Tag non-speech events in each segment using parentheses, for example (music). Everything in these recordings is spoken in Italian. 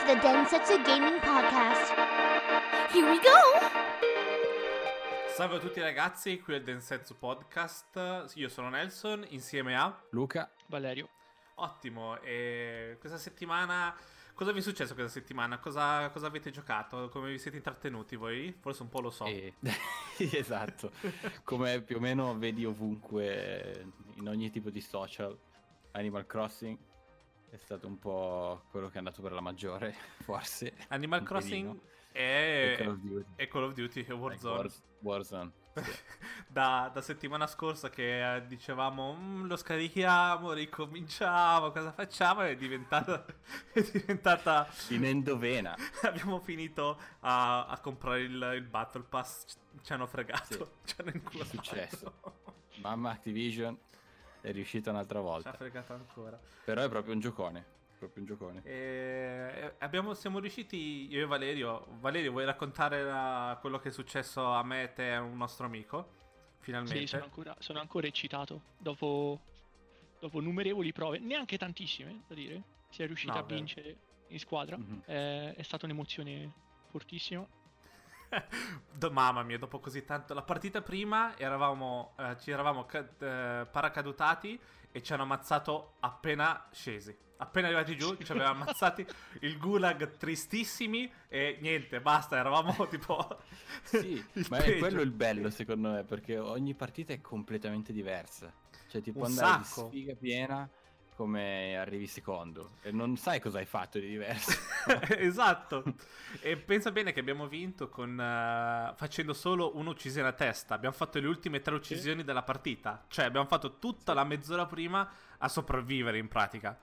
to the Densetsu Gaming Podcast. Here we go! Salve a tutti ragazzi, qui è il Densetsu Podcast, io sono Nelson insieme a... Luca, Valerio. Ottimo, e questa settimana... Cosa vi è successo questa settimana? Cosa, cosa avete giocato? Come vi siete intrattenuti voi? Forse un po' lo so. e... (laughs) esatto, come più o meno vedi ovunque in ogni tipo di social, Animal Crossing è stato un po' quello che è andato per la maggiore, (laughs) forse. Animal Crossing è... E Call of Duty. è Call of Duty, è Warzone. Like Warzone. sì. (laughs) da, da settimana scorsa che eh, dicevamo "Mm, lo scarichiamo, ricominciamo, cosa facciamo? È diventata... (laughs) è diventata... In endovena. Abbiamo finito a, a comprare il, il Battle Pass, ci, hanno fregato, ci hanno inculato. successo. Mamma Activision è riuscita un'altra Ci ha volta. fregato ancora. Però è proprio un giocone. Proprio un giocone. E abbiamo, siamo riusciti, io e Valerio. Valerio, vuoi raccontare la- quello che è successo a me, te e un nostro amico? Finalmente. Sì, sono ancora, sono ancora eccitato. Dopo, dopo numerevoli prove, neanche tantissime, da dire. Si è riusciti No, a vero. vincere in squadra. Mhm. Eh, è stata un'emozione fortissima. Do- mamma mia, dopo così tanto. La partita prima eravamo, eh, ci eravamo ca- eh, paracadutati e ci hanno ammazzato appena scesi. Appena arrivati giù ci avevano ammazzati (laughs) il gulag tristissimi e niente, basta, eravamo (laughs) tipo... Sì, ma è peggio. quello il bello secondo me, perché ogni partita è completamente diversa. Cioè ti può Un andare sacco. di sfiga piena come arrivi secondo e non sai cosa hai fatto di diverso. (laughs) esatto. E pensa bene che abbiamo vinto con eh, facendo solo un'uccisione a testa. Abbiamo fatto le ultime tre uccisioni della partita. Cioè, abbiamo fatto tutta la mezz'ora prima a sopravvivere in pratica.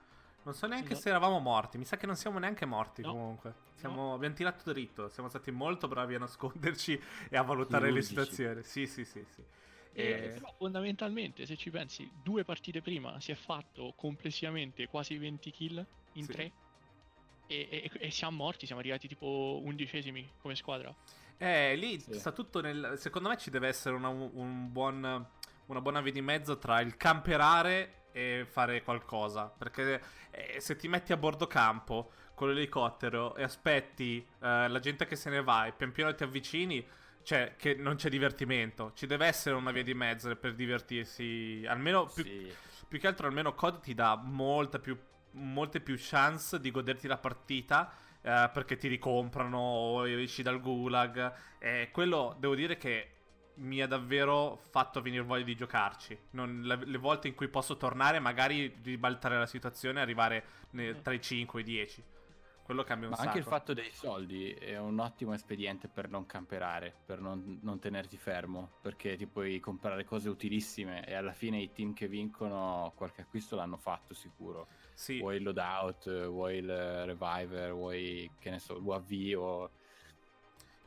Non so neanche Sì, se eravamo morti. Mi sa che non siamo neanche morti No. comunque. Siamo- Abbiamo tirato dritto. Siamo stati molto bravi a nasconderci e a valutare le Chirurgici. situazioni. Sì, sì, sì, sì. E, E- però fondamentalmente, se ci pensi, due partite prima si è fatto complessivamente quasi 20 kill in Sì. tre. E, e- e siamo morti, siamo arrivati tipo undicesimi come squadra. Eh, lì Sì. sta tutto nel. Secondo me ci deve essere una, un buon, una buona via di mezzo tra il camperare e fare qualcosa. Perché eh, se ti metti a bordo campo con l'elicottero e aspetti eh, la gente che se ne va e pian piano ti avvicini, cioè che non c'è divertimento. Ci deve essere una via di mezzo per divertirsi. Almeno più, Sì. più che altro, almeno COD ti dà molta più, molte più chance di goderti la partita. eh, perché ti ricomprano o esci dal gulag. E quello devo dire che mi ha davvero fatto venire voglia di giocarci. Non- le, le volte in cui posso tornare, magari ribaltare la situazione e arrivare ne- Mm. tra i 5 e i 10. Quello cambia un Ma sacco. anche il fatto dei soldi è un ottimo espediente per non camperare, per non, non tenerti fermo, perché ti puoi comprare cose utilissime e alla fine i team che vincono qualche acquisto l'hanno fatto sicuro. Sì. Vuoi il loadout, vuoi il reviver, vuoi che ne so, l'UAV o...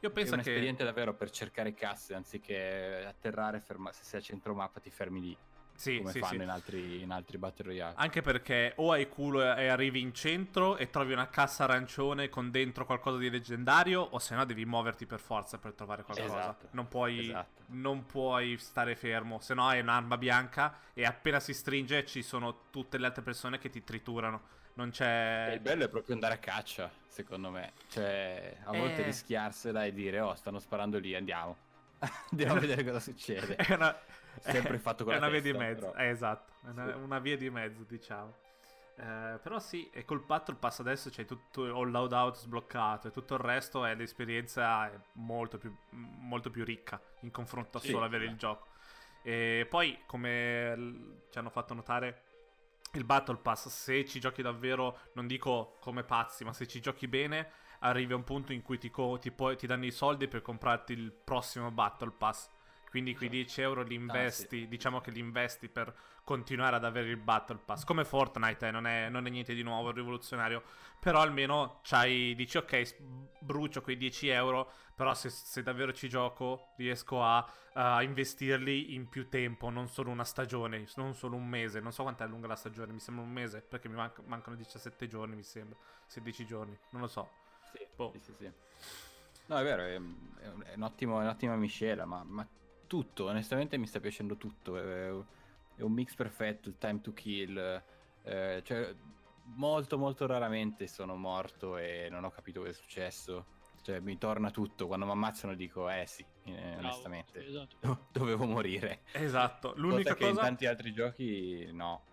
Io È penso un che espediente davvero per cercare casse anziché atterrare, ferma- se sei a centro mappa ti fermi lì, sì, come sì, fanno sì. In, altri, in altri Battle Royale. Anche perché o hai culo e arrivi in centro e trovi una cassa arancione con dentro qualcosa di leggendario, o se no devi muoverti per forza per trovare qualcosa. Esatto, Non puoi, esatto. non puoi stare fermo, se no hai un'arma bianca e appena si stringe ci sono tutte le altre persone che ti triturano. Non E c'è... il bello è proprio andare a caccia, secondo me. Cioè, a volte Eh. rischiarsela e dire, oh, stanno sparando lì, andiamo. (laughs) andiamo a vedere cosa succede. (laughs) È una, Sempre (laughs) fatto con è la una via di mezzo, eh, esatto, è una, Sì. una via di mezzo, diciamo. Eh, però sì, e col Battle Pass adesso c'è tutto il loadout sbloccato e tutto il resto è l'esperienza è molto più, molto più ricca in confronto a Sì, solo avere beh. il gioco. E poi, come ci hanno fatto notare, il Battle Pass, se ci giochi davvero, non dico come pazzi, ma se ci giochi bene, arrivi a un punto in cui ti, co- ti puoi- ti danno i soldi per comprarti il prossimo Battle Pass. Quindi quei 10 euro li investi, diciamo che li investi per continuare ad avere il Battle Pass. Come Fortnite, eh, non, è, non è niente di nuovo, rivoluzionario. Però almeno c'hai, dici ok, brucio quei 10 euro, però se, se davvero ci gioco riesco a, a investirli in più tempo, non solo una stagione, non solo un mese. Non so quanto è lunga la stagione, mi sembra un mese, perché mi manca- mancano 17 giorni, mi sembra. 16 giorni, non lo so. Sì, Boh. sì, sì, sì. No, è vero, è, è un- è un ottimo- è un'ottima miscela, ma, ma tutto, onestamente mi sta piacendo tutto. È, è un mix perfetto, il time to kill. eh, cioè, molto molto raramente sono morto e non ho capito cosa è successo. Cioè mi torna tutto, quando mi ammazzano dico eh sì, eh, Bravo, onestamente. sì, esatto. Do- (laughs) Dovevo morire. Esatto, l'unica Cosa che in cosa... tanti altri giochi no.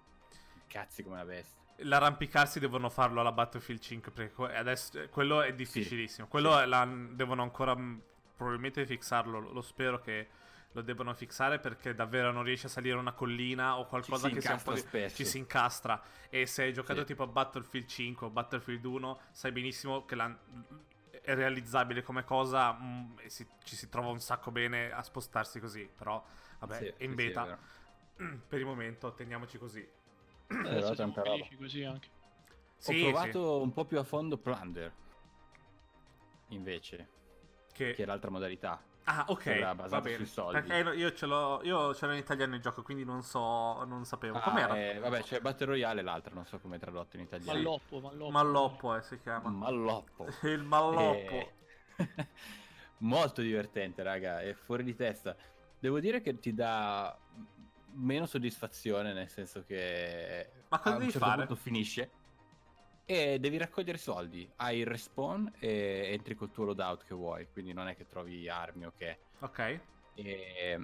Cazzi come la bestia. L'arrampicarsi devono farlo alla Battlefield 5 perché adesso eh, quello è difficilissimo. quello sì. la- devono ancora mh, probabilmente fixarlo. Lo, lo spero che lo debbano fixare perché davvero non riesce a salire una collina o qualcosa si che sia un po' di- spesso. ci si incastra. E se hai giocato Sì. tipo a Battlefield 5 o Battlefield 1, sai benissimo che la- è realizzabile come cosa mh, e si- ci si trova un sacco bene a spostarsi così. Però, vabbè, Sì, è in sì, sì, beta. vero. (clears throat) per il momento, teniamoci così. (clears throat) Però Adesso siamo tanta roba. felici così anche. Sì, ho provato un po' più a fondo Plunder. Invece, sì, che... che è l'altra modalità. Ah, ok. Va bene. sui soldi. Perché io ce l'ho. Io ce l'ho in italiano il gioco, quindi non so. Non sapevo. Ah, Com'era? eh, vabbè, c'è Battle Royale e l'altra, non so come è tradotto in italiano. Malloppo, malloppo. Malloppo, eh, si chiama. Malloppo. (laughs) Il malloppo. Eh, (laughs) Molto divertente, raga, è fuori di testa. Devo dire che ti dà meno soddisfazione, nel senso che Ma cosa a un devi certo fare? punto finisce e devi raccogliere soldi. Hai il respawn e entri col tuo loadout che vuoi, quindi non è che trovi armi o che. Ok. E,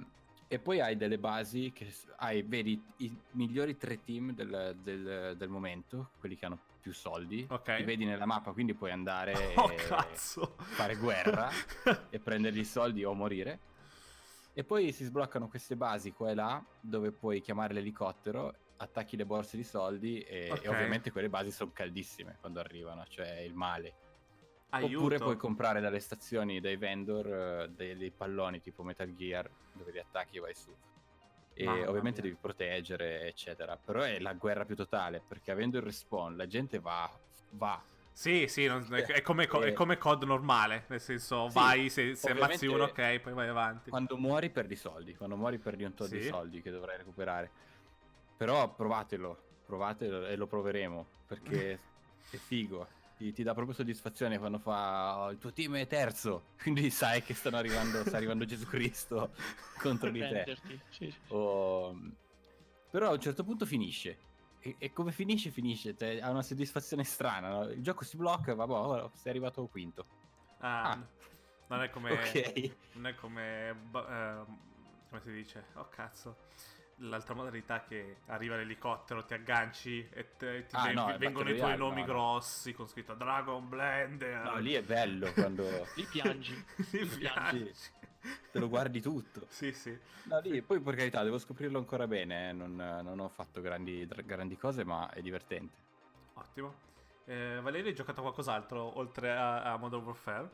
e poi hai delle basi che hai, vedi i migliori tre team del, del- del momento, quelli che hanno più soldi. Ok. Li vedi nella mappa, quindi puoi andare (laughs) Oh, e cazzo. fare guerra (laughs) e prendergli i soldi o morire. E poi si sbloccano queste basi qua e là dove puoi chiamare l'elicottero, attacchi le borse di soldi e, Ok. e ovviamente quelle basi sono caldissime quando arrivano, cioè il male. Aiuto. Oppure puoi comprare dalle stazioni, dai vendor, eh, dei, dei palloni tipo Metal Gear dove li attacchi e vai su. E Mamma ovviamente mia. devi proteggere, eccetera. Però è la guerra più totale perché avendo il respawn la gente va, va. Sì, sì, non- è, è come, co- è Eh. come COD normale. Nel senso, Sì, vai, se, se ammazzi uno, ok, poi vai avanti. Quando muori perdi soldi, quando muori perdi un tot di Sì. soldi che dovrai recuperare. Però provatelo, provatelo e lo proveremo perché (laughs) è figo. Ti, ti dà proprio soddisfazione quando fa "Oh, il tuo team è terzo, (laughs) quindi sai che stanno arrivando, sta arrivando Gesù Cristo (laughs) contro di te. Sì, sì. O- Però a un certo punto finisce. E, e come finisce, finisce. Cioè, ha una soddisfazione strana. no? Il gioco si blocca e va, boh, sei arrivato al quinto. Ah, Ah. Non è come. Ok. Non è come. ehm, come si dice? Oh cazzo. L'altra modalità che arriva l'elicottero, ti agganci e te- ti Ah, ven- no, vengono i tuoi Royale, nomi no, grossi con scritto Dragon Blender. No, lì è bello quando (laughs) Lì piangi. (laughs) Lì piaci? te lo guardi tutto. Sì, sì. No, lì, poi per carità, devo scoprirlo ancora bene. eh, Non, non ho fatto grandi, grandi cose, ma è divertente. Ottimo. Eh, Valeria, hai giocato a qualcos'altro oltre a, a Modern Warfare?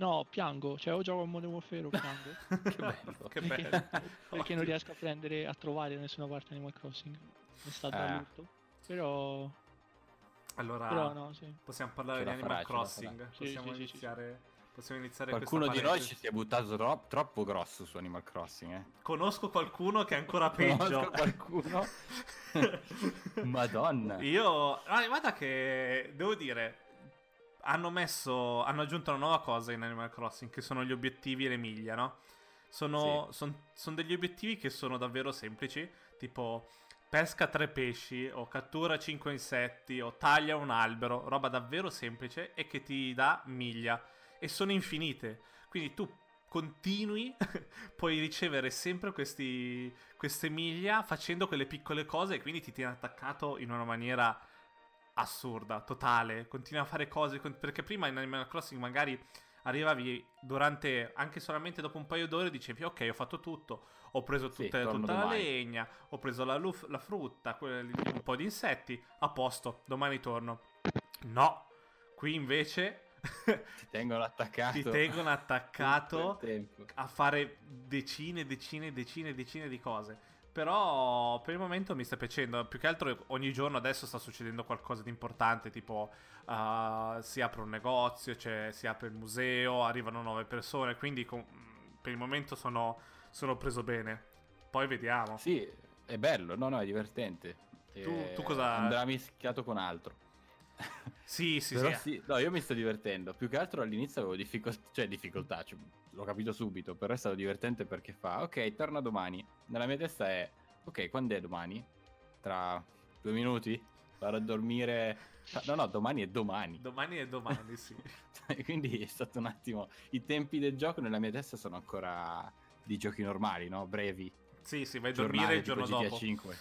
No, piango. Cioè, o gioco a Modern Warfare o piango. (laughs) Che bello. che Perché- bello. Perché (laughs) non riesco a prendere, a trovare da nessuna parte Animal Crossing. È stato Eh. brutto. Però, Allora, però no, sì. possiamo parlare Ce di Animal farà, Crossing. Possiamo sì, sì, sì. iniziare. Possiamo iniziare Qualcuno di noi ci si è buttato tro- troppo grosso su Animal Crossing, eh. Conosco qualcuno che è ancora (laughs) peggio. Conosco qualcuno. Madonna. Io. Ah, guarda che. Devo dire. Hanno messo. Hanno aggiunto una nuova cosa in Animal Crossing. Che sono gli obiettivi e le miglia, no? Sono. son- son degli obiettivi che sono davvero semplici. Tipo. Pesca tre pesci. O cattura cinque insetti. O taglia un albero. Roba davvero semplice. E che ti dà miglia. E sono infinite. Quindi tu continui. (laughs) puoi ricevere sempre questi, queste miglia facendo quelle piccole cose e quindi ti tieni attaccato in una maniera assurda, totale. Continui a fare cose con- perché prima in Animal Crossing magari arrivavi durante anche solamente dopo un paio d'ore e dicevi ok ho fatto tutto ho preso Sì, tutte- torno tutta la domani. legna ho preso la, luf- la frutta un po' di insetti a posto domani torno no qui invece (laughs) Ti tengono attaccato. ti tengono (laughs) attaccato a fare decine, decine, decine, decine di cose. Però per il momento mi sta piacendo. Più che altro ogni giorno adesso sta succedendo qualcosa di importante. Tipo uh, si apre un negozio, cioè, si apre il museo, arrivano nuove persone. Quindi con- per il momento sono, sono preso bene. Poi vediamo. Sì, è bello, no, no, è divertente. Tu- tu cosa- Andrà mischiato con altro. Sì, sì, Però sì. sì, no, io mi sto divertendo. Più che altro all'inizio avevo difficoltà, cioè difficoltà, cioè, l'ho capito subito, però è stato divertente perché fa, ok, torna domani. Nella mia testa è, ok, quando è domani? Tra due minuti? vado a dormire. No, no, domani è domani. Domani è domani, sì. (laughs) Quindi è stato un attimo. I tempi del gioco nella mia testa sono ancora di giochi normali, no? Brevi. Sì, sì, vai a dormire il giorno dopo. 5.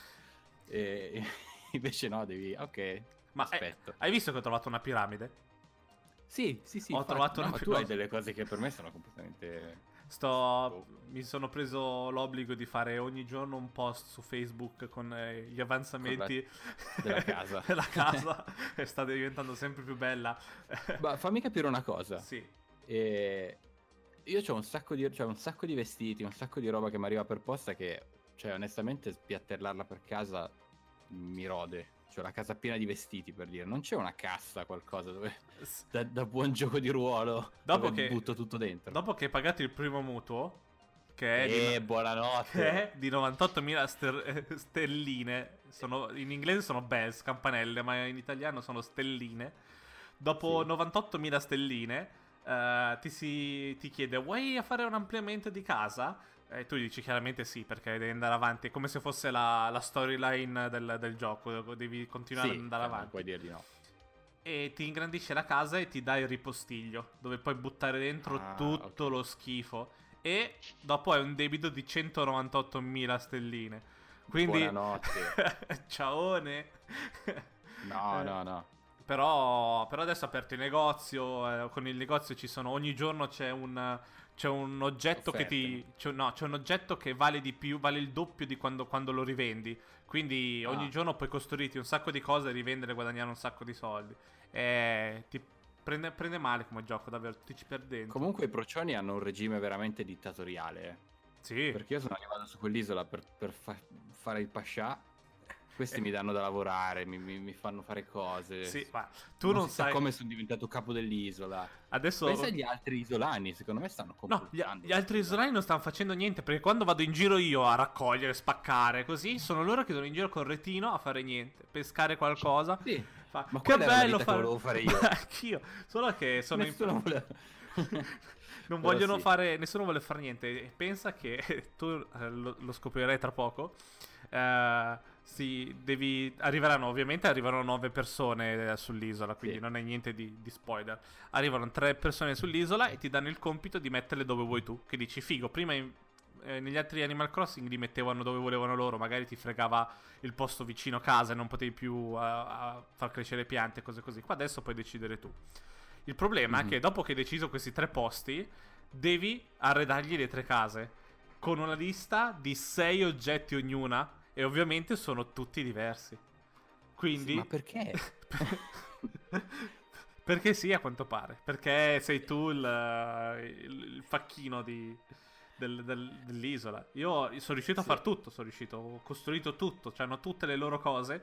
E (laughs) invece no, devi. Ok. Ma eh, aspetto. hai visto che ho trovato una piramide? Sì, sì, sì. Ho infatti. trovato No, una ma tu hai delle cose che per me sono completamente. Sto... Mi sono preso l'obbligo di fare ogni giorno un post su Facebook con eh, gli avanzamenti della casa. (laughs) della casa e (laughs) sta diventando sempre più bella. (laughs) Ma fammi capire una cosa. sì. E io ho un sacco di, c'ho un sacco di vestiti, un sacco di roba che mi arriva per posta che, cioè, onestamente, spiattellarla per casa mi rode. C'ho la casa piena di vestiti per dire. Non c'è una cassa, qualcosa dove (laughs) da, da buon gioco di ruolo Dopo che- butto tutto dentro. Dopo che hai pagato il primo mutuo, che è, di, Eh, buonanotte. che è di 98.000 ster- eh, stelline, sono- in inglese sono bells, campanelle, ma in italiano sono stelline. Dopo Sì. 98.000 stelline, eh, ti, si, ti chiede: Vuoi fare un ampliamento di casa? E tu dici chiaramente sì, perché devi andare avanti. È come se fosse la, la storyline del, del gioco. Devi continuare Sì, ad andare non avanti. puoi dir di no. E ti ingrandisce la casa e ti dà il ripostiglio, dove puoi buttare dentro Ah, tutto ok. lo schifo. E dopo hai un debito di 198.000 stelline. Quindi, Buonanotte. (laughs) ciaone. No, Eh, no, no. Però, però adesso è aperto il negozio. eh, con il negozio ci sono. Ogni giorno c'è un. C'è un oggetto che ti. C'è, no, c'è un oggetto che vale di più, vale il doppio di quando, quando lo rivendi. Quindi ogni Ah. giorno puoi costruirti un sacco di cose, rivendere e guadagnare un sacco di soldi. E ti prende, prende male come gioco, davvero. Ti ci perdi dentro. Comunque i procioni hanno un regime veramente dittatoriale. sì. Perché io sono arrivato su quell'isola per, per fa- fare il pascià. Questi mi danno da lavorare, mi, mi- mi fanno fare cose. Sì, ma tu non, si sa sai. come sono diventato capo dell'isola. Adesso. Pensa agli altri isolani, secondo me stanno No, gli, gli altri isolani non stanno facendo niente perché quando vado in giro io a raccogliere, spaccare, così sono loro che sono in giro con il retino a fare niente, pescare qualcosa. Sì, Fa, ma che bello fare. volevo fare (laughs) io. Anch'io. Solo che sono in- nessuno voleva... (laughs) non Però vogliono sì. fare. Nessuno vuole fare niente. Pensa che (laughs) tu eh, lo, lo scoprirai tra poco. Eh, sì, devi. Arriveranno, ovviamente, arriveranno nove persone eh, sull'isola. Quindi Sì. non è niente di, di spoiler. Arrivano tre persone sull'isola e ti danno il compito di metterle dove vuoi tu. Che dici, figo, prima in- eh, negli altri Animal Crossing li mettevano dove volevano loro. Magari ti fregava il posto vicino a casa e non potevi più eh, a far crescere piante, cose così. Qua adesso puoi decidere tu. Il problema Mhm. è che dopo che hai deciso questi tre posti, devi arredargli le tre case. Con una lista di sei oggetti ognuna. E ovviamente sono tutti diversi. Quindi. Sì, ma perché? (laughs) Perché sì, a quanto pare. Perché sei tu il, il- il facchino di- del- del- dell'isola. Io sono riuscito a Sì. far tutto. Sono riuscito, ho costruito tutto. Cioè, hanno tutte le loro cose. E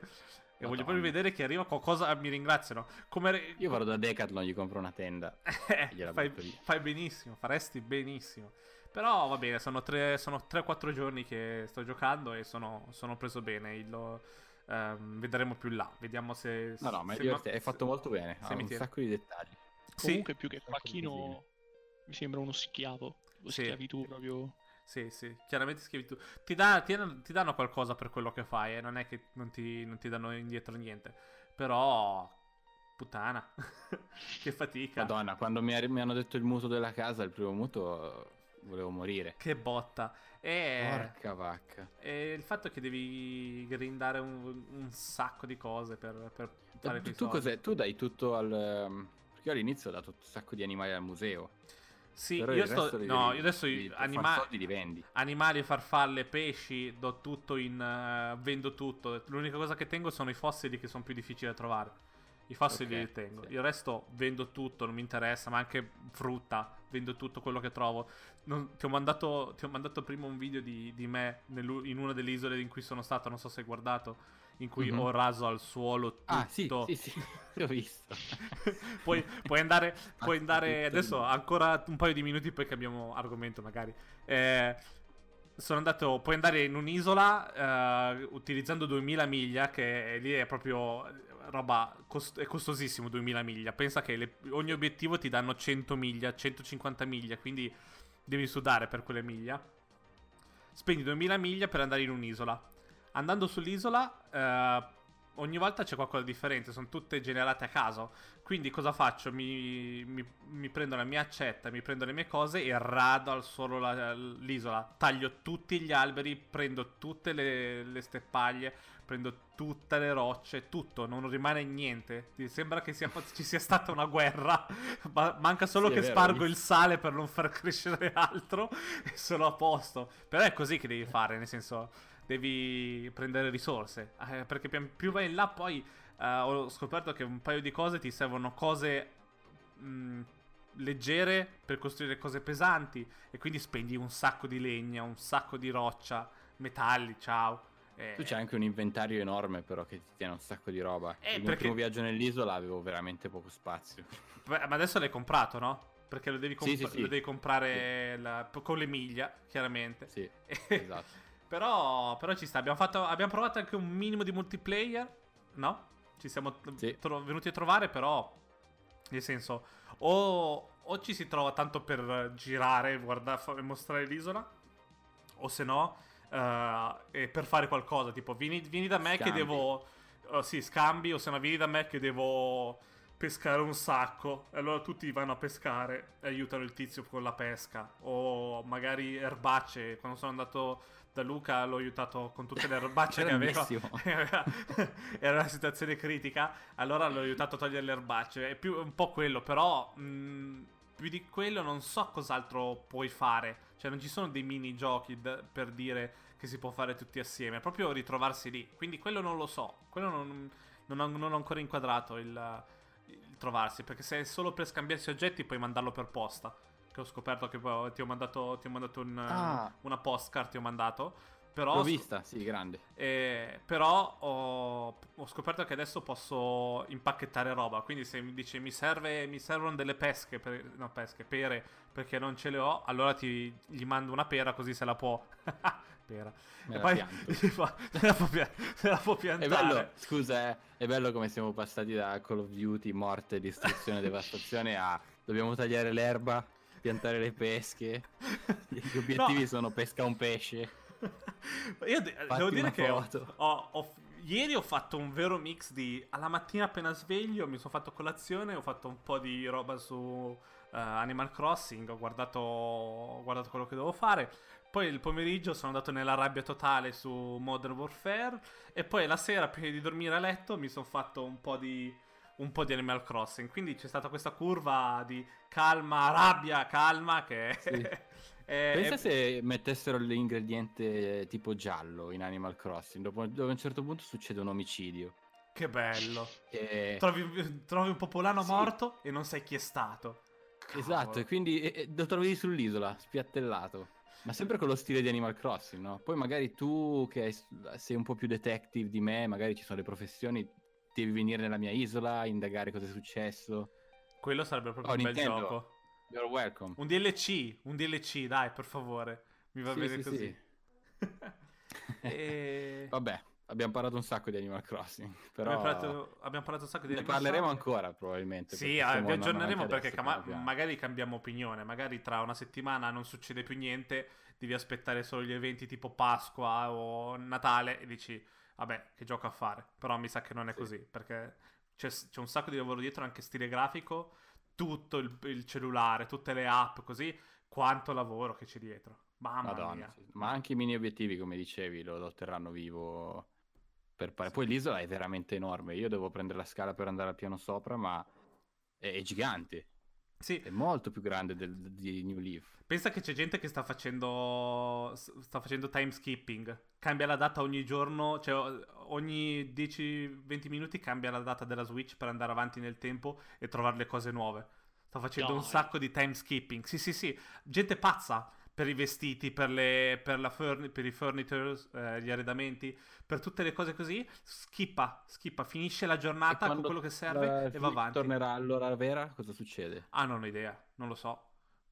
voglio Madonna. proprio vedere che arriva qualcosa. Mi ringraziano. Come. Io vado da Decathlon, gli compro una tenda. (laughs) eh, fai, fai benissimo. Faresti benissimo. Però va bene, sono 3-4 giorni che sto giocando e sono, sono preso bene. Il- lo- ehm, vedremo più là. Vediamo se. No, no, ma è no- hai fatto molto bene. se Ha un tiene. sacco di dettagli. Sì, Comunque più che facchino mi sembra uno schiavo. Lo Sì. schiavitù proprio. Sì, sì, chiaramente scrivi tu. Ti, dà- ti danno, ti danno qualcosa per quello che fai, eh, non è che non ti, non ti danno indietro niente. Però, puttana, (laughs) che fatica. Madonna, quando mi, mi hanno detto il mutuo della casa, il primo mutuo, volevo morire. Che botta. E, Porca vacca. e il fatto che devi grindare un, un sacco di cose per, per fare Tu, tu cos'è? Tu dai tutto al... Perché io all'inizio ho dato un sacco di animali al museo. Sì, però io sto... li No, io adesso li- anima- soldi li vendi. Animali, farfalle, pesci, do tutto in... eh, vendo tutto. L'unica cosa che tengo sono i fossili che sono più difficili da trovare. I fossili Ok, li tengo. sì. Il resto vendo tutto, non mi interessa, ma anche frutta, vendo tutto quello che trovo. Non- ti, ho mandato, ti ho mandato prima un video di, di me in una delle isole in cui sono stato, non so se hai guardato, in cui Mhm. ho raso al suolo tutto. Ah, sì, sì, sì, (laughs) l'ho visto. (laughs) puoi, puoi andare, puoi andare adesso ancora un paio di minuti poi cambiamo argomento magari. Eh, sono andato, puoi andare in un'isola eh, utilizzando 2000 miglia che lì è proprio roba cost- è costosissimo 2000 miglia. Pensa che le- ogni obiettivo ti danno 100 miglia, 150 miglia, quindi devi sudare per quelle miglia. Spendi 2000 miglia per andare in un'isola. Andando sull'isola eh, ogni volta c'è qualcosa di differente, sono tutte generate a caso. Quindi cosa faccio? Mi, mi, mi prendo la mia accetta, mi prendo le mie cose e rado al suolo la- l'isola. Taglio tutti gli alberi, prendo tutte le, le steppaglie, prendo tutte le rocce, tutto, non rimane niente. Ti sembra che sia- ci sia stata una guerra. (laughs) Ma- manca solo Sì, che vero, spargo mi- il sale per non far crescere (laughs) altro e sono a posto. Però è così che devi fare, nel senso, devi prendere risorse. Eh, perché più vai in là, poi eh, ho scoperto che un paio di cose ti servono cose mh, leggere per costruire cose pesanti. E quindi spendi un sacco di legna, un sacco di roccia, metalli, ciao. Eh, Tu c'hai anche un inventario enorme, però, che ti tiene un sacco di roba. Eh, Il perché- primo viaggio nell'isola avevo veramente poco spazio. Beh, ma adesso l'hai comprato, no? Perché lo devi, comp- Sì, sì, sì. lo devi comprare la- con le miglia, chiaramente. Sì, (laughs) esatto. Però, però ci sta. Abbiamo, fatto, abbiamo provato anche un minimo di multiplayer. No? Ci siamo tro- venuti a trovare, però. Nel senso, o, o ci si trova tanto per girare, guardare, mostrare l'isola, o se no, e per fare qualcosa. Tipo, vieni, vieni da me che Scambi. devo. oh, sì, scambi, o se no, vieni da me che devo pescare un sacco. E allora tutti vanno a pescare e aiutano il tizio con la pesca. O magari erbacce. Quando sono andato da Luca l'ho aiutato con tutte le erbacce che aveva. (laughs) Era una situazione critica. Allora l'ho aiutato a togliere le erbacce. È più un po' quello, però. mh, più di quello non so cos'altro puoi fare. Cioè, non ci sono dei minigiochi da- per dire che si può fare tutti assieme. È proprio ritrovarsi lì. Quindi quello non lo so. Quello non, non ho, non ho ancora inquadrato il, il trovarsi. Perché se è solo per scambiarsi oggetti, puoi mandarlo per posta. Che ho scoperto che poi ti ho mandato, ti ho mandato un, Ah. una postcard. Ti ho mandato. Però L'ho vista, sì, grande. eh, però ho, ho scoperto che adesso posso impacchettare roba. Quindi se mi dice mi, serve, mi servono delle pesche, per, no pesche, pere, perché non ce le ho, allora ti, gli mando una pera così se la può... (laughs) pera. Me e la poi (laughs) fa- se, la può, se la può È piantare. bello, scusa, eh, è bello come siamo passati da Call of Duty, morte, distruzione, (laughs) devastazione a dobbiamo tagliare l'erba, piantare le pesche. Gli obiettivi No. sono pesca un pesce. Io de- devo dire che ho, ho- ho- ieri ho fatto un vero mix di... Alla mattina appena sveglio mi sono fatto colazione, ho fatto un po' di roba su eh, Animal Crossing, ho guardato, ho guardato quello che dovevo fare. Poi il pomeriggio sono andato nella rabbia totale su Modern Warfare. E poi la sera, prima di dormire a letto, mi sono fatto un po' di... Un po' di Animal Crossing, quindi c'è stata questa curva di calma, rabbia, calma che Sì. (laughs) è- Pensa è- se mettessero l'ingrediente eh, tipo giallo in Animal Crossing, dopo, dove a un certo punto succede un omicidio. Che bello. E- Trovi, trovi un popolano Sì. morto e non sai chi è stato. Esatto, Cavolo. e quindi eh, eh, lo trovi sull'isola, spiattellato. Ma sempre con lo stile di Animal Crossing, no? Poi magari tu che sei un po' più detective di me, magari ci sono le professioni, devi venire nella mia isola, indagare cosa è successo. Quello sarebbe proprio Oh, un bel Nintendo. gioco. You're welcome. Un DLC, un DLC, dai, per favore. Mi va Sì, bene sì, così. sì. (laughs) e... (laughs) Vabbè, abbiamo parlato un sacco di Animal Crossing, però abbiamo, parlato, abbiamo parlato un sacco di ne Animal parleremo Crossing. ancora probabilmente. Sì, stiamo vi aggiorneremo perché piano. magari cambiamo opinione. Magari tra una settimana non succede più niente. Devi aspettare solo gli eventi tipo Pasqua o Natale e dici, vabbè, che gioco a fare. Però mi sa che non è Sì. così perché c'è, c'è un sacco di lavoro dietro, anche stile grafico, tutto il, il cellulare, tutte le app, così. Quanto lavoro che c'è dietro. Mamma Madonna, mia. sì. ma anche i mini obiettivi, come dicevi, lo, lo terranno vivo. Per pare- Poi l'isola è veramente enorme. Io devo prendere la scala per andare al piano sopra, ma è, è gigante. Sì, È molto più grande del, di New Leaf. Pensa che c'è gente che sta facendo sta facendo time skipping. Cambia la data ogni giorno, cioè ogni 10-20 minuti cambia la data della Switch per andare avanti nel tempo e trovare le cose nuove. Sta facendo un Dai. sacco di time skipping. Sì, sì, sì. Gente pazza per i vestiti, per, le, per, la furni- per i furniture, eh, gli arredamenti, per tutte le cose così. Skippa, skippa, finisce la giornata con quello che serve e va avanti. tornerà all'ora vera, cosa succede? Ah, non ho idea, non lo so.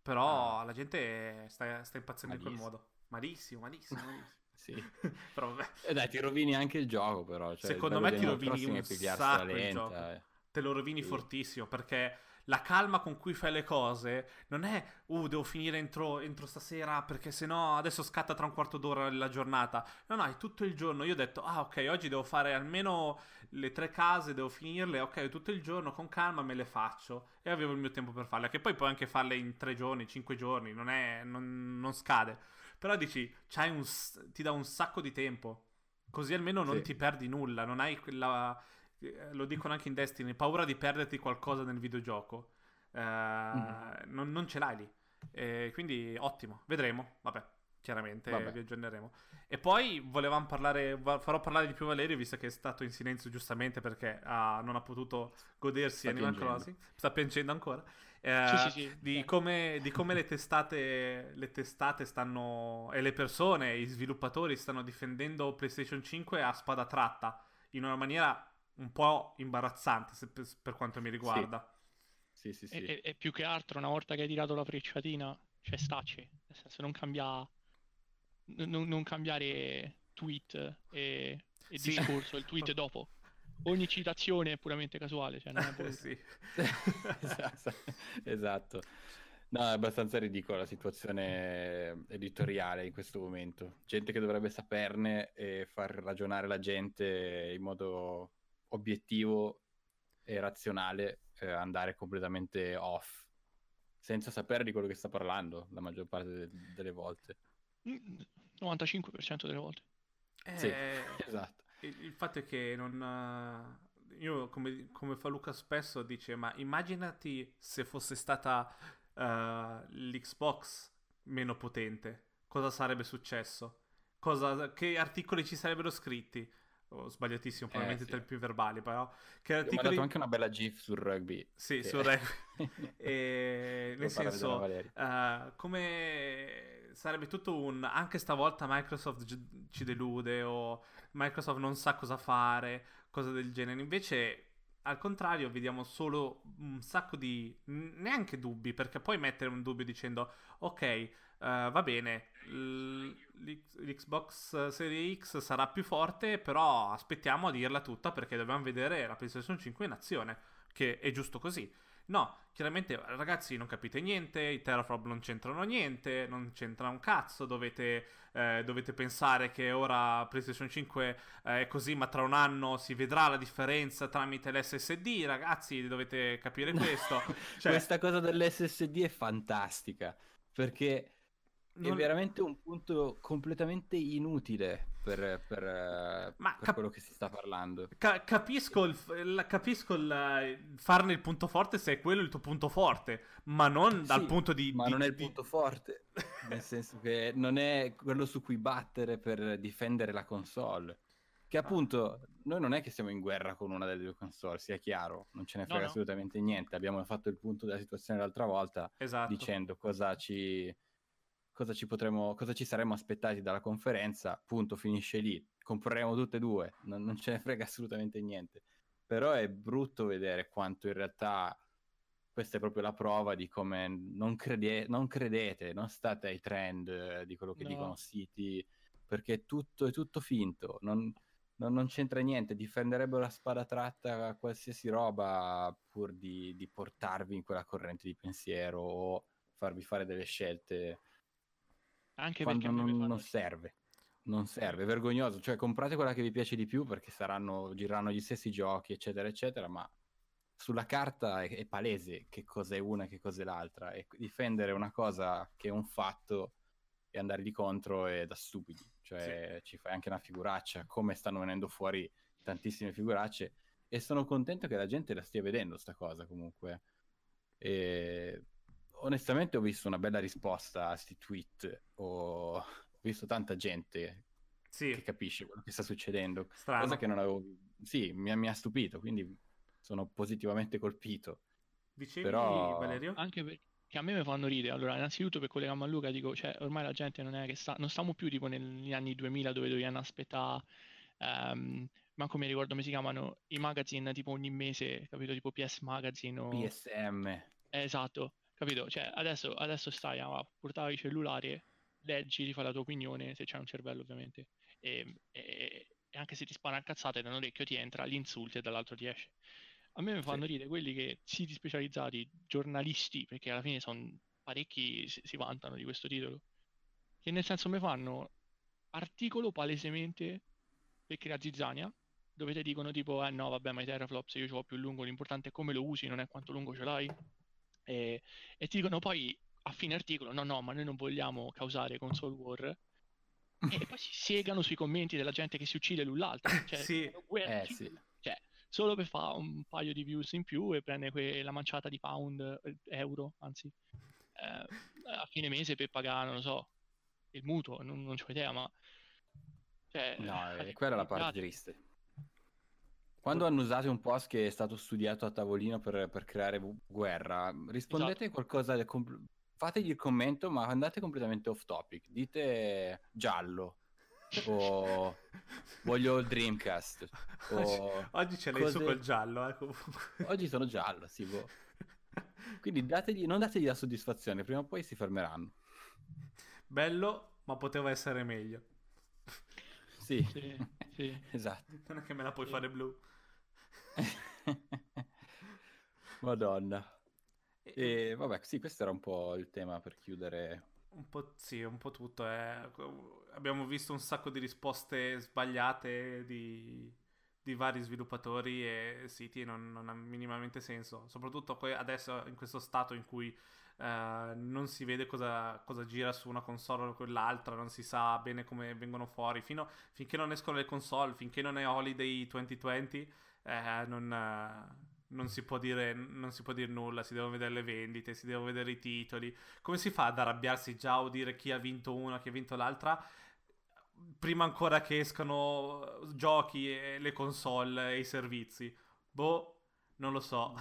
Però Ah. la gente sta, sta impazzendo in quel modo. Malissimo, malissimo, (laughs) malissimo. Sì. (laughs) Però vabbè, E dai, ti rovini anche il gioco, però. Cioè, il Secondo me ti rovini un sacco il lenta, gioco. eh. te lo rovini Sì. fortissimo perché la calma con cui fai le cose non è, uh, devo finire entro, entro stasera perché sennò adesso scatta tra un quarto d'ora la giornata. No, no, è tutto il giorno. Io ho detto, ah, ok, oggi devo fare almeno le tre case, devo finirle, ok, tutto il giorno con calma me le faccio e avevo il mio tempo per farle. Che poi puoi anche farle in tre giorni, cinque giorni, non, è, non, non scade. Però dici, un, ti dà un sacco di tempo. Così almeno non Sì. ti perdi nulla, non hai quella... eh, Lo dicono anche in Destiny, paura di perderti qualcosa nel videogioco. Eh, non, non ce l'hai lì. Eh, quindi ottimo, vedremo. Vabbè, chiaramente Vabbè. vi aggiorneremo. E poi volevamo parlare, farò parlare di più Valerio, visto che è stato in silenzio giustamente perché ah, non ha potuto godersi Sta Animal piangendo. Crossing. Sta piangendo ancora. Eh, Sì, sì, sì. Di, Eh. come, di come le testate, le testate stanno e le persone, i sviluppatori stanno difendendo PlayStation 5 a spada tratta in una maniera un po' imbarazzante se- per, per quanto mi riguarda. Sì, sì, sì. E, e- e più che altro, una volta che hai tirato la frecciatina, cioè staci. Nel senso, non cambia. n- non, non cambiare tweet e, e Sì. discorso, il tweet (laughs) dopo. Ogni citazione è puramente casuale, cioè non è (laughs) sì. (laughs) esatto. esatto. No, è abbastanza ridicola la situazione editoriale in questo momento. Gente che dovrebbe saperne e far ragionare la gente in modo obiettivo e razionale, eh, andare completamente off, senza sapere di quello che sta parlando la maggior parte de- delle volte. Mm, 95% delle volte. Sì, Eh, (laughs) esatto. il, il fatto è che non... eh, io, come, come fa Luca spesso, dice, ma immaginati se fosse stata eh, l'Xbox meno potente, cosa sarebbe successo? Cosa- che articoli ci sarebbero scritti? Ho sbagliatissimo, probabilmente sì. tra i più verbali, però... Che Ho articoli... mandato anche una bella GIF sul rugby. Sì, che- sul rugby. (laughs) (laughs) E, nel senso, eh, come sarebbe tutto un anche stavolta Microsoft ci delude o Microsoft non sa cosa fare, cose del genere. Invece, al contrario, vediamo solo un sacco di neanche dubbi, perché puoi mettere un dubbio dicendo ok, eh, va bene, l'Xbox Series X sarà più forte, però aspettiamo a dirla tutta perché dobbiamo vedere la PlayStation 5 in azione, che è giusto così. No, chiaramente ragazzi non capite niente, i teraflop non c'entrano niente, non c'entra un cazzo, dovete, eh, dovete pensare che ora PlayStation 5 eh, è così, ma tra un anno si vedrà la differenza tramite l'SSD, ragazzi, dovete capire questo. (laughs) Cioè, Questa cosa dell'SSD è fantastica perché è non- veramente un punto completamente inutile per, per, per cap- quello che si sta parlando. Ca- capisco, il, capisco il, farne il punto forte se è quello il tuo punto forte, ma non dal Sì, punto di... Ma di- non è il di- punto forte, nel senso che non è quello su cui battere per difendere la console. Che appunto noi non è che siamo in guerra con una delle due console, sia chiaro, non ce ne No, frega no. assolutamente niente. Abbiamo fatto il punto della situazione l'altra volta Esatto. dicendo cosa ci, cosa ci potremmo, cosa ci saremmo aspettati dalla conferenza, punto, finisce lì. Compreremo tutte e due, non, non ce ne frega assolutamente niente. Però è brutto vedere quanto in realtà questa è proprio la prova di come non, crede- non credete, non state ai trend eh, di quello che No. dicono siti, perché è tutto, è tutto finto, non, non- non c'entra niente, difenderebbero la spada tratta a qualsiasi roba pur di, di portarvi in quella corrente di pensiero o farvi fare delle scelte Anche quando non, non serve. Non serve, è vergognoso. Cioè, comprate quella che vi piace di più perché saranno, gireranno gli stessi giochi, eccetera, eccetera, ma sulla carta è, è palese che cosa è una e che cosa è l'altra. E difendere una cosa che è un fatto e andargli contro è da stupidi. Cioè, ci fai anche una figuraccia, come stanno venendo fuori tantissime figuracce. E sono contento che la gente la stia vedendo, sta cosa comunque. E onestamente ho visto una bella risposta a questi tweet. Ho, ho visto tanta gente Sì, che capisce quello che sta succedendo. strano. Cosa che non avevo. Sì, mi, ha- mi ha stupito, quindi sono positivamente colpito. Dicevi, però- Valerio? Anche perché a me mi fanno ridere. Allora, innanzitutto per collegarmi a Luca, dico, cioè, ormai la gente non è che sta, non stiamo più tipo negli anni 2000 dove dovevano aspettare, ehm, manco mi ricordo come si chiamano, i magazine tipo ogni mese, capito? Tipo PS Magazine o... PSM. Eh, esatto, capito? Cioè, adesso, adesso stai a portare il cellulare, leggi, ti fai la tua opinione, se c'è un cervello ovviamente, e, e- e anche se ti spara a cazzate da un orecchio ti entra, li insulti e dall'altro ti esce. A me mi fanno ridere quelli che siti specializzati, giornalisti, perché alla fine sono parecchi si, si vantano di questo titolo, che nel senso mi fanno articolo palesemente per creare zizzania, dove ti dicono tipo, eh no, vabbè, ma i teraflops io ce l'ho più lungo, l'importante è come lo usi, non è quanto lungo ce l'hai. E, e ti dicono poi a fine articolo, no, no, ma noi non vogliamo causare console war. E poi si siegano sui commenti della gente che si uccide l'un l'altro. (laughs) Cioè, Sì. guerra Eh, sì. Cioè, solo per fare un paio di views in più e prende que- la manciata di pound, eh, euro, anzi, eh, a fine mese per pagare, non lo so, il mutuo, non, non c'ho idea, ma... Cioè, No, eh, quella è la parte triste. Quando hanno usato un post che è stato studiato a tavolino per, per creare gu- guerra, rispondete qualcosa, del compl- fategli il commento, ma andate completamente off topic. Dite giallo o (laughs) voglio il Dreamcast. O... Oggi ce l'hai su cose- col giallo, eh, comunque. Oggi sono giallo, sì, boh. (laughs) Quindi dategli, non dategli la soddisfazione, prima o poi si fermeranno. Bello, ma poteva essere meglio. Sì, Sì, sì. (laughs) esatto. Non è che me la puoi Sì. fare blu. (laughs) Madonna. E- E vabbè, sì, questo era un po' il tema per chiudere. Un po' sì, un po' tutto. eh. Abbiamo visto un sacco di risposte sbagliate di, di vari sviluppatori e siti non, non ha minimamente senso. Soprattutto adesso in questo stato in cui eh, non si vede cosa, cosa gira su una console o quell'altra, non si sa bene come vengono fuori. Fino, finché non escono le console, finché non è Holiday 2020, eh, non, eh, non si può dire, non si può dire nulla. Si devono vedere le vendite, si devono vedere i titoli come si fa ad arrabbiarsi già o dire chi ha vinto una, chi ha vinto l'altra? Prima ancora che escano giochi e le console e i servizi. Boh, non lo so.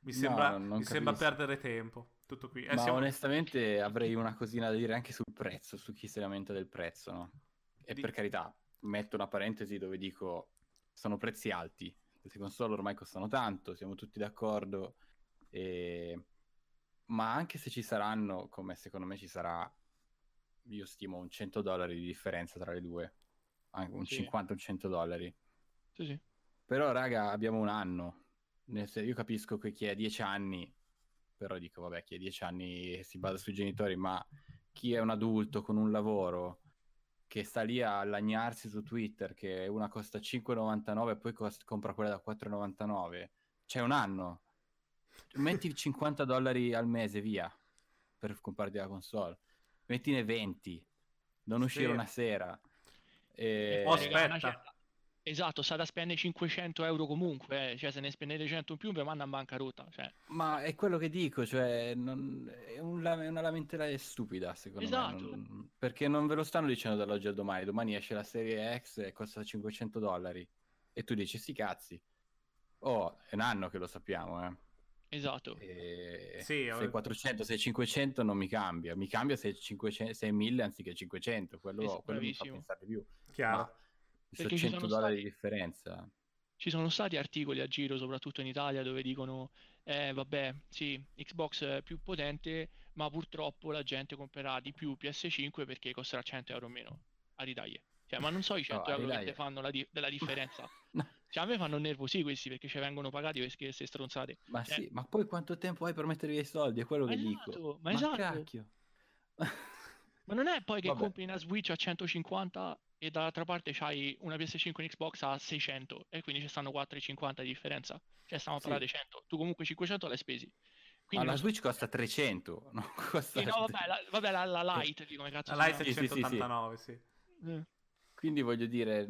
Mi No, sembra, non mi sembra perdere tempo. Tutto qui. Eh, Ma siamo- onestamente avrei una cosina da dire anche sul prezzo, su chi si lamenta del prezzo, no? E Di- per carità, metto una parentesi dove dico sono prezzi alti. Queste console ormai costano tanto, siamo tutti d'accordo. e- Ma anche se ci saranno, come secondo me ci sarà, io stimo un 100 dollari di differenza tra le due. Anche un Sì. 50 un 100 dollari. Sì, sì. Però, raga, abbiamo un anno. Io capisco che chi ha 10 anni, però dico, vabbè, chi ha 10 anni si basa sui genitori, ma chi è un adulto con un lavoro che sta lì a lagnarsi su Twitter che una costa 5,99 e poi cost- compra quella da 4,99, c'è un anno. Metti 50 dollari al mese, via, per comprarti la console. Mettine 20, non uscire Sì. una sera. E... Oh, aspetta. Esatto, sta da spendere 500 euro comunque, eh. cioè se ne spendete 100 in più vi manda in bancarotta, cioè. Ma è quello che dico, cioè, non- è, un è una lamentela stupida, secondo Esatto. me. non- perché non ve lo stanno dicendo dall'oggi al domani. Domani esce la serie X e costa 500 dollari. E tu dici, sti cazzi. Oh, è un anno che lo sappiamo, eh. Esatto. E Sì, se è 400, se è 500 non mi cambia. Mi cambia se è, 500, se è 1000 anziché 500. Quello, Es- quello mi fa pensare di più. Chiaro. Ma Perché ci 100 sono dollari stati- di differenza. Ci sono stati articoli a giro, soprattutto in Italia, dove dicono, eh vabbè, sì, Xbox è più potente, ma purtroppo la gente comprerà di più PS5 perché costerà 100 euro meno a ritaglie. Cioè, ma non so i 100 a euro che te fanno la, di- della differenza. (laughs) No. Cioè, a me fanno nervosi questi perché ci vengono pagati queste queste stronzate. Ma Cioè- sì, ma poi quanto tempo hai per mettere via i soldi? È quello Ma che esatto, dico. ma esatto. cacchio. Ma non è poi che Vabbè. compri una Switch a 150 e dall'altra parte c'hai una PS5 in Xbox a 600 e quindi ci stanno 4,50 di differenza. Cioè stiamo a Sì. parlare di 100. Tu comunque 500 l'hai spesi. Ma Quindi la non so- Switch costa 300, (laughs) non costa... Sì, no, vabbè, la, vabbè, la, la Lite, di come cazzo La Lite è Sì, sì, sì, sì. 189, sì. chiama. Eh, Quindi voglio dire,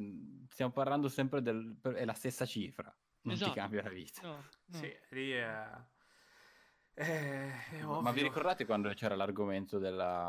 stiamo parlando sempre del... è la stessa cifra, non Esatto. ti cambia la vita. no, no. Sì, lì è... è, è Ma vi ricordate quando c'era l'argomento della,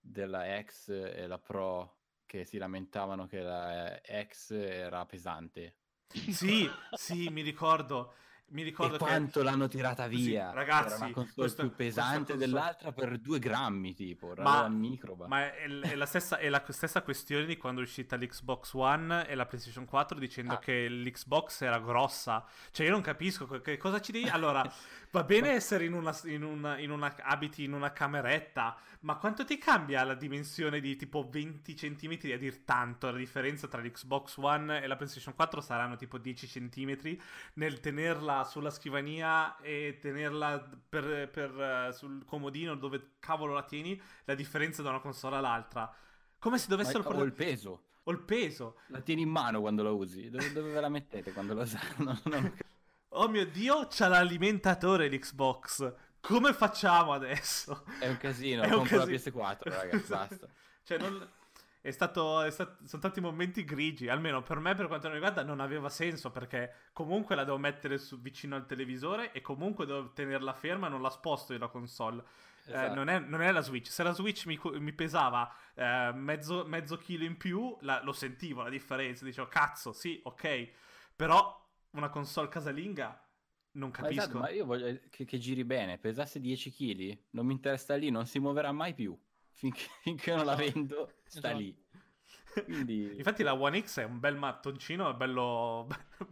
della X e la Pro che si lamentavano che la X era pesante? Sì, sì, mi ricordo. Mi ricordo e che... quanto l'hanno tirata Sì, via? ragazzi, era una console questa- più pesante console- dell'altra per due grammi, tipo, Ma- microba. Ma è, è la stessa, è la stessa questione di quando è uscita l'Xbox One e la PlayStation 4 dicendo Ah. che l'Xbox era grossa. Cioè, io non capisco che, che cosa ci devi. Allora, va bene (laughs) essere in una, in una- in una- abiti in una cameretta, ma quanto ti cambia la dimensione di tipo 20 cm a dir tanto? La differenza tra l'Xbox One e la PlayStation 4 saranno tipo 10 cm nel tenerla metterla sulla scrivania e tenerla per, per, eh, sul comodino dove cavolo la tieni, la differenza da una console all'altra. Come se dovessero Ma- o il peso. O il peso. La tieni in mano quando la usi. Dove, dove ve la mettete quando la usate? (laughs) Non- non- Oh mio dio, c'ha l'alimentatore l'Xbox. Come facciamo adesso? È un casino. È un compro la casino. PS4, ragazzi. Basta. (laughs) Cioè, non- è stato, è stat- sono stati momenti grigi. Almeno per me, per quanto mi riguarda, non aveva senso perché comunque la devo mettere su- vicino al televisore e comunque devo tenerla ferma non la sposto io la console. Eh, Esatto. non, è, non è la Switch. Se la Switch mi, mi pesava eh, mezzo, mezzo chilo in più, la- lo sentivo la differenza. Dicevo, cazzo, sì, ok. Però una console casalinga non Ma capisco. esatto, ma io voglio che, che giri bene. Pesasse 10 kg, non mi interessa lì, non si muoverà mai più. Finché, (laughs) finché non la vendo, sta Esatto. lì. Quindi... Infatti la One X è un bel mattoncino, è (laughs) bello,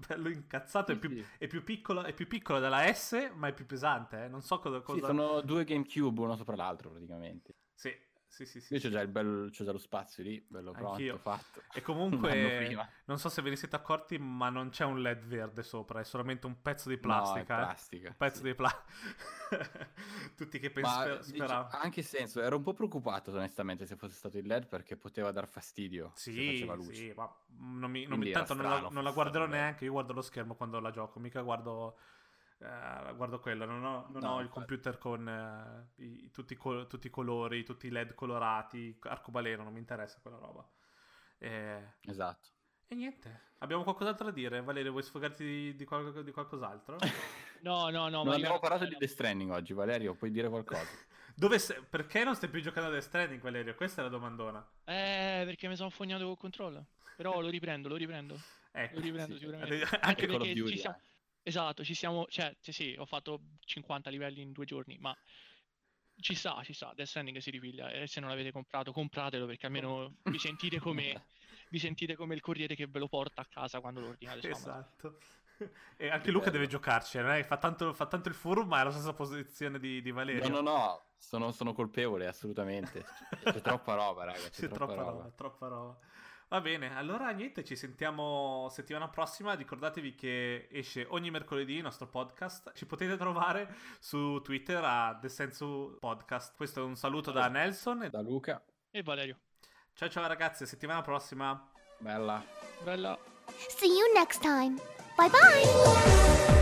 bello incazzato, è Sì, più, sì. è più piccolo, è più piccolo della S, ma è più pesante, eh. Non so cosa... Sì, cosa... sono due GameCube uno sopra l'altro praticamente. Sì, sì, sì, sì, Io c'ho sì. già, il bel, c'ho già lo spazio lì, bello Anch'io. pronto, fatto. E comunque, (laughs) non so se ve ne siete accorti, ma non c'è un LED verde sopra, è solamente un pezzo di No, è plastica. eh. plastica. Un pezzo sì. di plastica. (laughs) Tutti che pensano... speravano. ha anche senso, ero un po' preoccupato onestamente se fosse stato il LED perché poteva dar fastidio se Sì, faceva luce. sì, ma non mi, non mi- tanto non la, non la guarderò neanche, io guardo lo schermo quando la gioco, mica guardo, eh, guardo quello, non ho, non No, ho il computer con eh, i- tutti, i col- tutti i colori, tutti i LED colorati, arcobaleno, non mi interessa quella roba. Eh, Esatto. e niente, abbiamo qualcos'altro da dire? Valerio, vuoi sfogarti di, di qual- di qualcos'altro? (laughs) No, no, no. non ma abbiamo parlato di The Stranding oggi, Valerio, puoi dire qualcosa? (laughs) Dove sei- perché non stai più giocando a Death Stranding, Valerio? Questa è la domandona. Eh, perché mi sono fognato col controllo. Però lo riprendo, lo riprendo. Ecco. Lo riprendo sì, sicuramente. Anche Anche Call of Duty, ci siamo... eh. Esatto, ci siamo... Cioè, sì, sì, ho fatto 50 livelli in due giorni, ma ci sta, ci sta. Death Stranding si ripiglia. E se non l'avete comprato, compratelo perché almeno (laughs) vi sentite come... vi sentite come il corriere che ve lo porta a casa quando lo ordinate. Esatto. (laughs) E anche Luca deve giocarci, che fa tanto, fa tanto il furbo, ma è alla stessa posizione di, di Valerio. No, no, no, sono, sono colpevole, assolutamente. (laughs) C'è troppa roba, raga, c'è, C'è troppa, troppa roba. roba, troppa roba. Va bene, allora niente, ci sentiamo settimana prossima. Ricordatevi che esce ogni mercoledì il nostro podcast. Ci potete trovare su Twitter a The Sensu Podcast. Questo è un saluto da Nelson. Da Luca, E Valerio. Ciao ciao ragazzi, settimana prossima. bella. Bella. See you next time. Bye bye.